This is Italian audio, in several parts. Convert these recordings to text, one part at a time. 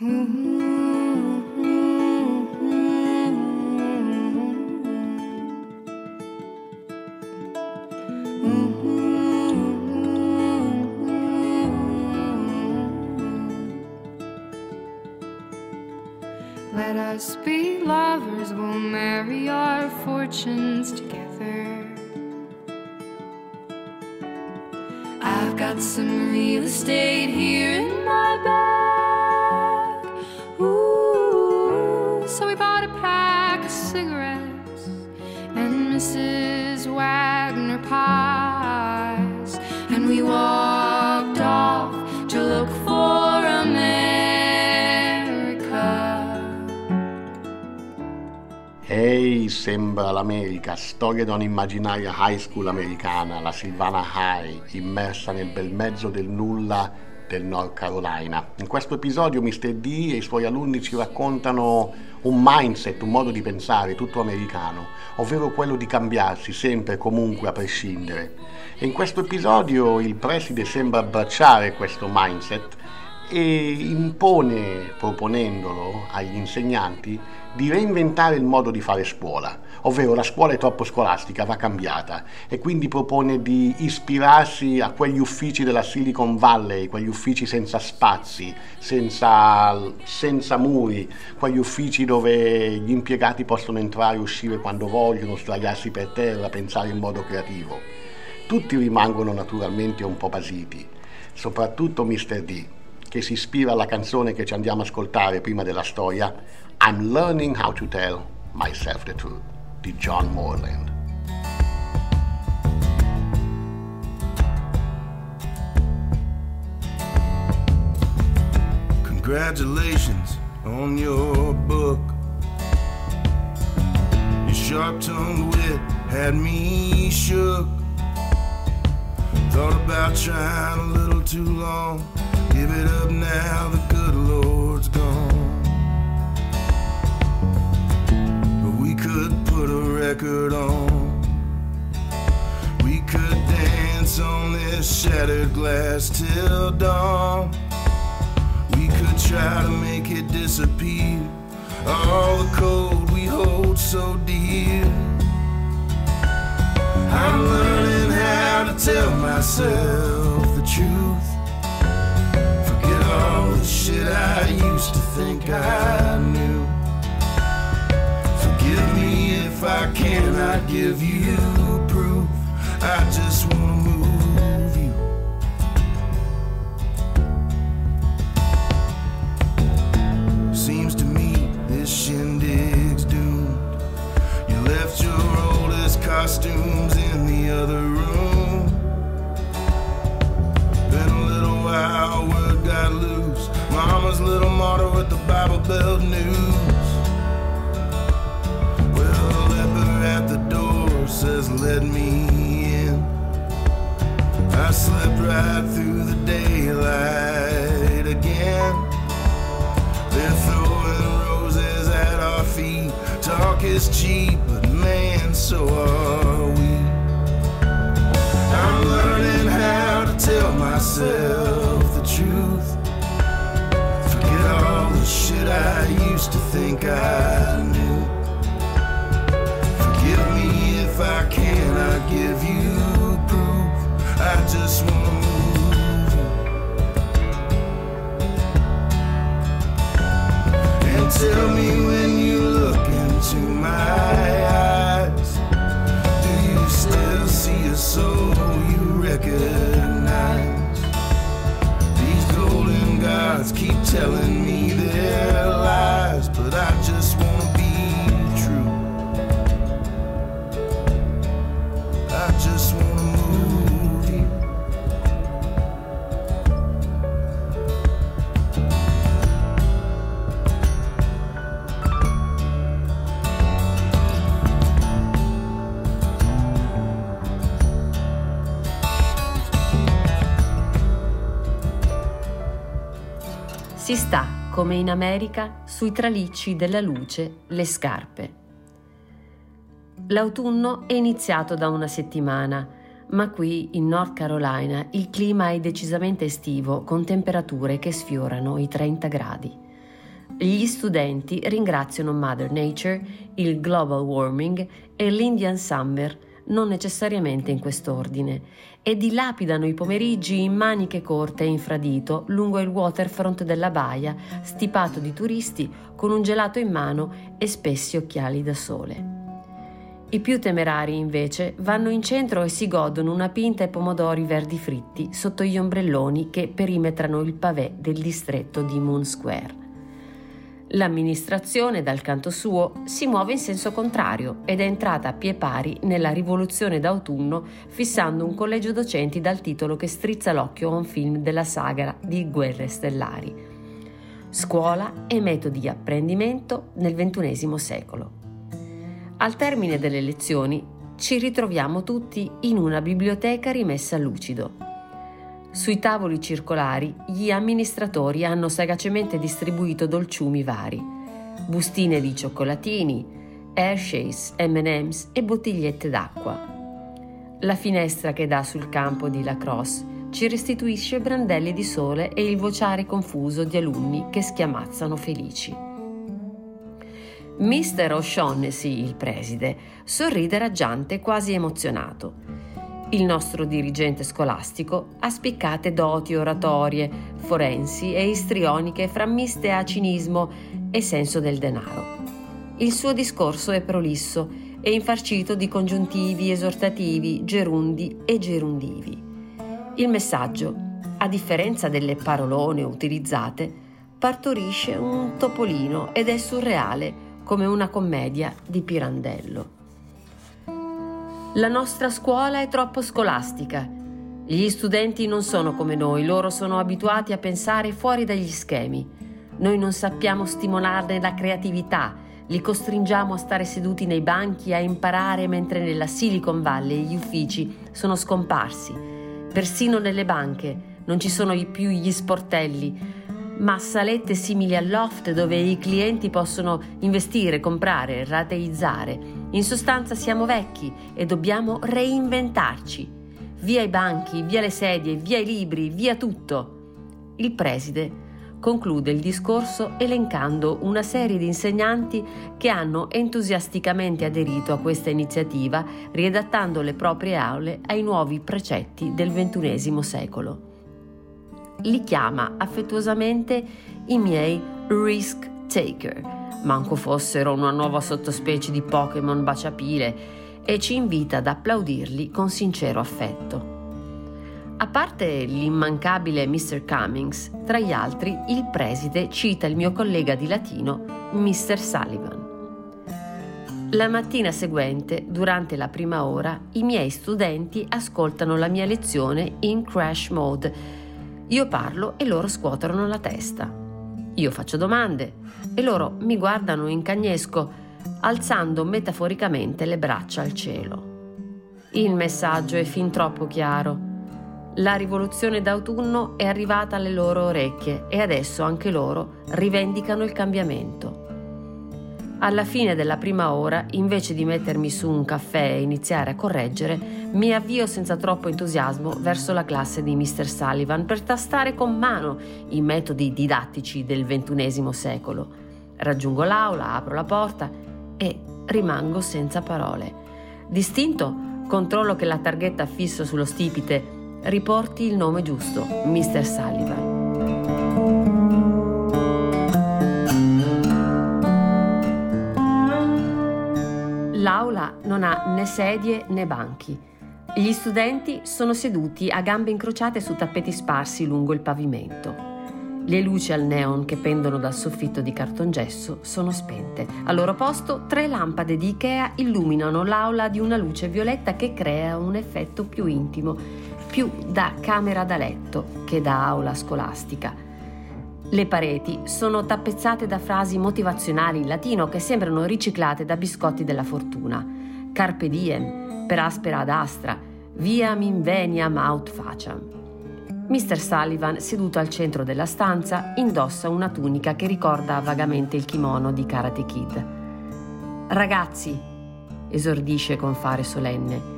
Let us be lovers, we'll marry our fortunes together. I've got some real estate here in my bag. So we bought a pack of cigarettes and Mrs. Wagner pies, and we walked off to look for America. Ehi, sembra l'America, storia da un'immaginaria high school americana, la Silvana High, immersa nel bel mezzo del nulla del North Carolina. In questo episodio Mr. D e i suoi alunni ci raccontano un mindset, un modo di pensare tutto americano, ovvero quello di cambiarsi sempre e comunque a prescindere. E in questo episodio il preside sembra abbracciare questo mindset e impone, proponendolo agli insegnanti, di reinventare il modo di fare scuola, ovvero la scuola è troppo scolastica, va cambiata e quindi propone di ispirarsi a quegli uffici della Silicon Valley, quegli uffici senza spazi, senza, senza muri, quegli uffici dove gli impiegati possono entrare e uscire quando vogliono, sdraiarsi per terra, pensare in modo creativo. Tutti rimangono naturalmente un po' basiti, soprattutto Mr. D che si ispira alla canzone che ci andiamo a ascoltare prima della storia, I'm Learning How to Tell Myself the Truth, di John Morland. Congratulations on your book. Your sharp tongued wit had me shook. Thought about trying a little too long. Give it up now, the good Lord's gone. But we could record on. We could dance on this shattered glass till dawn. We could try to make it disappear. All the code we hold so dear. I'm learning how to tell myself the truth. Forget all the shit I used to think I knew. If I cannot give you proof. I just wanna move you. Seems to me this shindig's doomed. You left your oldest costumes in the other room. Been a little while, word got loose. Mama's little martyr with the Bible Belt news. Let me in. I slept right through the daylight again. They're throwing roses at our feet. Talk is cheap, but man, so are we. I'm learning how to tell myself the truth. Forget all the shit I used to think I knew. Forgive me if I cannot tell me when you look into my eyes, do you still see a soul you recognize? These golden gods keep telling come in America, sui tralicci della luce, le scarpe. L'autunno è iniziato da una settimana, ma qui in North Carolina il clima è decisamente estivo con temperature che sfiorano i 30 gradi. Gli studenti ringraziano Mother Nature, il global warming e l'Indian Summer, non necessariamente in quest'ordine, e dilapidano i pomeriggi in maniche corte e infradito lungo il waterfront della baia, stipato di turisti con un gelato in mano e spessi occhiali da sole. I più temerari, invece, vanno in centro e si godono una pinta e pomodori verdi fritti sotto gli ombrelloni che perimetrano il pavé del distretto di Moon Square. L'amministrazione, dal canto suo, si muove in senso contrario ed è entrata a pie pari nella rivoluzione d'autunno fissando un collegio docenti dal titolo che strizza l'occhio a un film della saga di Guerre Stellari. Scuola e metodi di apprendimento nel XXI secolo. Al termine delle lezioni ci ritroviamo tutti in una biblioteca rimessa a lucido sui tavoli circolari gli amministratori hanno sagacemente distribuito dolciumi vari, bustine di cioccolatini, Hershey's, M&M's e bottigliette d'acqua. La finestra che dà sul campo di lacrosse ci restituisce brandelli di sole e il vociare confuso di alunni che schiamazzano felici. Mr. O'Shaughnessy, il preside, sorride raggiante quasi emozionato il nostro dirigente scolastico ha spiccate doti oratorie, forensi e istrioniche frammiste a cinismo e senso del denaro. Il suo discorso è prolisso e infarcito di congiuntivi esortativi, gerundi e gerundivi. Il messaggio, a differenza delle parolone utilizzate, partorisce un topolino ed è surreale come una commedia di Pirandello. La nostra scuola è troppo scolastica. Gli studenti non sono come noi, loro sono abituati a pensare fuori dagli schemi. Noi non sappiamo stimolarne la creatività, li costringiamo a stare seduti nei banchi a imparare mentre nella Silicon Valley gli uffici sono scomparsi. Persino nelle banche non ci sono più gli sportelli, ma salette simili al loft dove i clienti possono investire, comprare, rateizzare. In sostanza siamo vecchi e dobbiamo reinventarci. Via i banchi, via le sedie, via i libri, via tutto. Il preside conclude il discorso elencando una serie di insegnanti che hanno entusiasticamente aderito a questa iniziativa, riadattando le proprie aule ai nuovi precetti del XXI secolo li chiama affettuosamente i miei risk taker, manco fossero una nuova sottospecie di Pokémon baciapile, e ci invita ad applaudirli con sincero affetto. A parte l'immancabile Mr. Cummings, tra gli altri il preside cita il mio collega di latino, Mr. Sullivan. La mattina seguente, durante la prima ora, i miei studenti ascoltano la mia lezione in crash mode io parlo e loro scuotono la testa. Io faccio domande e loro mi guardano in cagnesco, alzando metaforicamente le braccia al cielo. Il messaggio è fin troppo chiaro. La rivoluzione d'autunno è arrivata alle loro orecchie e adesso anche loro rivendicano il cambiamento. Alla fine della prima ora, invece di mettermi su un caffè e iniziare a correggere, mi avvio senza troppo entusiasmo verso la classe di Mr. Sullivan per tastare con mano i metodi didattici del XXI secolo. Raggiungo l'aula, apro la porta e rimango senza parole. Distinto, controllo che la targhetta fissa sullo stipite riporti il nome giusto, Mr. Sullivan. L'aula non ha né sedie né banchi. Gli studenti sono seduti a gambe incrociate su tappeti sparsi lungo il pavimento. Le luci al neon che pendono dal soffitto di cartongesso sono spente. Al loro posto tre lampade di Ikea illuminano l'aula di una luce violetta che crea un effetto più intimo, più da camera da letto che da aula scolastica. Le pareti sono tappezzate da frasi motivazionali in latino che sembrano riciclate da biscotti della fortuna. Carpe diem, per aspera ad astra, viam inveniam aut faciam. Mr. Sullivan, seduto al centro della stanza, indossa una tunica che ricorda vagamente il kimono di Karate Kid. Ragazzi, esordisce con fare solenne,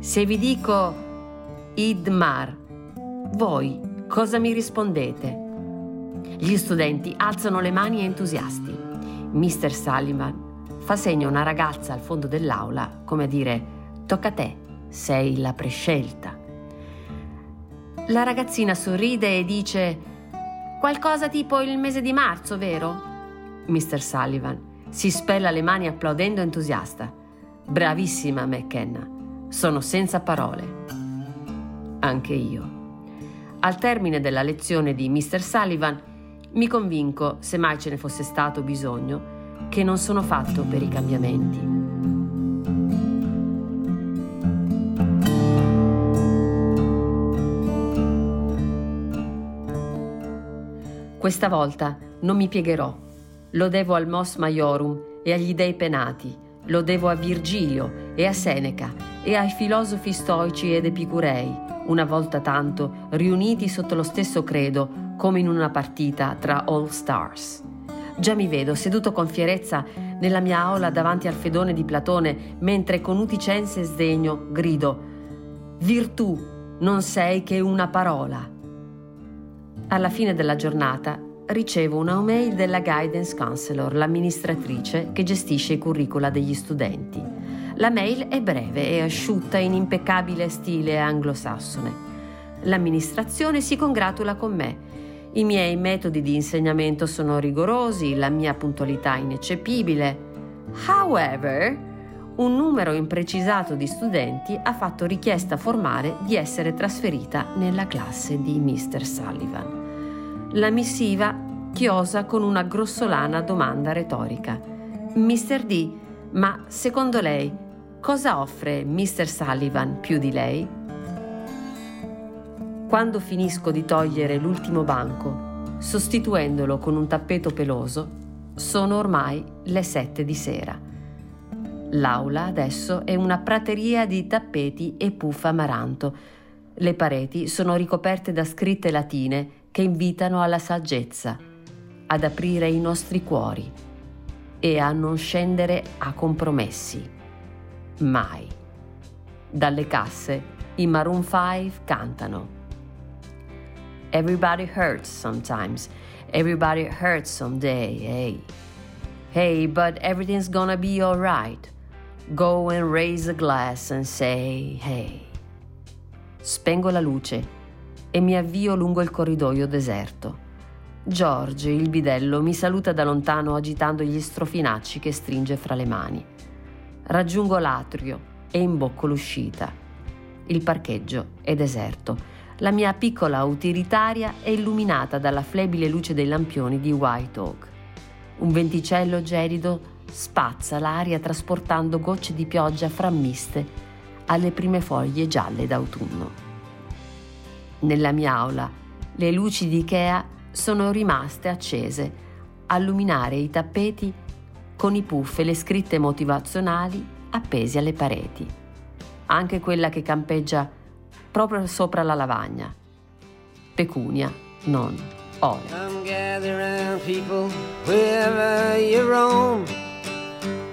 se vi dico Idmar, voi cosa mi rispondete? Gli studenti alzano le mani entusiasti. Mr. Sullivan fa segno a una ragazza al fondo dell'aula come a dire tocca a te, sei la prescelta. La ragazzina sorride e dice qualcosa tipo il mese di marzo, vero? Mr. Sullivan si spella le mani applaudendo entusiasta. Bravissima McKenna, sono senza parole. Anche io. Al termine della lezione di Mr. Sullivan mi convinco, se mai ce ne fosse stato bisogno, che non sono fatto per i cambiamenti. Questa volta non mi piegherò. Lo devo al Mos Maiorum e agli dei penati, lo devo a Virgilio e a Seneca e ai filosofi stoici ed epicurei, una volta tanto riuniti sotto lo stesso credo come in una partita tra All Stars. Già mi vedo seduto con fierezza nella mia aula davanti al fedone di Platone, mentre con uticense sdegno grido Virtù non sei che una parola. Alla fine della giornata ricevo una mail della guidance counselor, l'amministratrice che gestisce i curricula degli studenti. La mail è breve e asciutta in impeccabile stile anglosassone. L'amministrazione si congratula con me i miei metodi di insegnamento sono rigorosi, la mia puntualità ineccepibile. However, un numero imprecisato di studenti ha fatto richiesta formale di essere trasferita nella classe di Mr. Sullivan. La missiva chiosa con una grossolana domanda retorica. Mr. D, ma secondo lei cosa offre Mr. Sullivan più di lei? Quando finisco di togliere l'ultimo banco, sostituendolo con un tappeto peloso, sono ormai le sette di sera. L'aula adesso è una prateria di tappeti e puff amaranto. Le pareti sono ricoperte da scritte latine che invitano alla saggezza, ad aprire i nostri cuori e a non scendere a compromessi. Mai. Dalle casse i Maroon 5 cantano. Everybody hurts sometimes. Everybody hurts someday, hey. Hey, but everything's gonna be alright. Go and raise a glass and say hey. Spengo la luce e mi avvio lungo il corridoio deserto. George, il bidello, mi saluta da lontano agitando gli strofinacci che stringe fra le mani. Raggiungo l'atrio e imbocco l'uscita. Il parcheggio è deserto la mia piccola utilitaria è illuminata dalla flebile luce dei lampioni di White Oak. Un venticello gelido spazza l'aria trasportando gocce di pioggia frammiste alle prime foglie gialle d'autunno. Nella mia aula le luci di Ikea sono rimaste accese a illuminare i tappeti con i puff e le scritte motivazionali appesi alle pareti. Anche quella che campeggia proprio sopra la lavagna. Pecunia, non ole.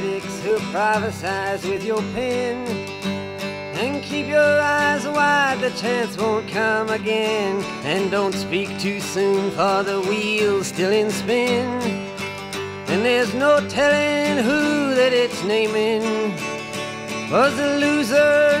critics who prophesize with your pen. And keep your eyes wide, the chance won't come again. And don't speak too soon, for the wheel's still in spin. And there's no telling who that it's naming was the loser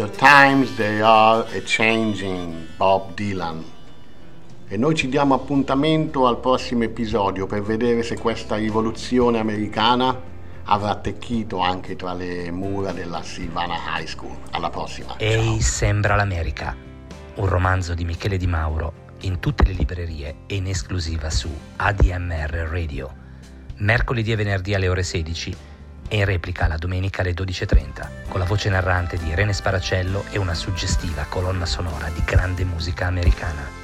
The times they are a changing. Bob Dylan. E noi ci diamo appuntamento al prossimo episodio per vedere se questa rivoluzione americana avrà attecchito anche tra le mura della Silvana High School. Alla prossima. Ehi, sembra l'America. Un romanzo di Michele Di Mauro in tutte le librerie e in esclusiva su ADMR Radio. Mercoledì e venerdì alle ore 16 e in replica la domenica alle 12.30, con la voce narrante di Irene Sparacello e una suggestiva colonna sonora di grande musica americana.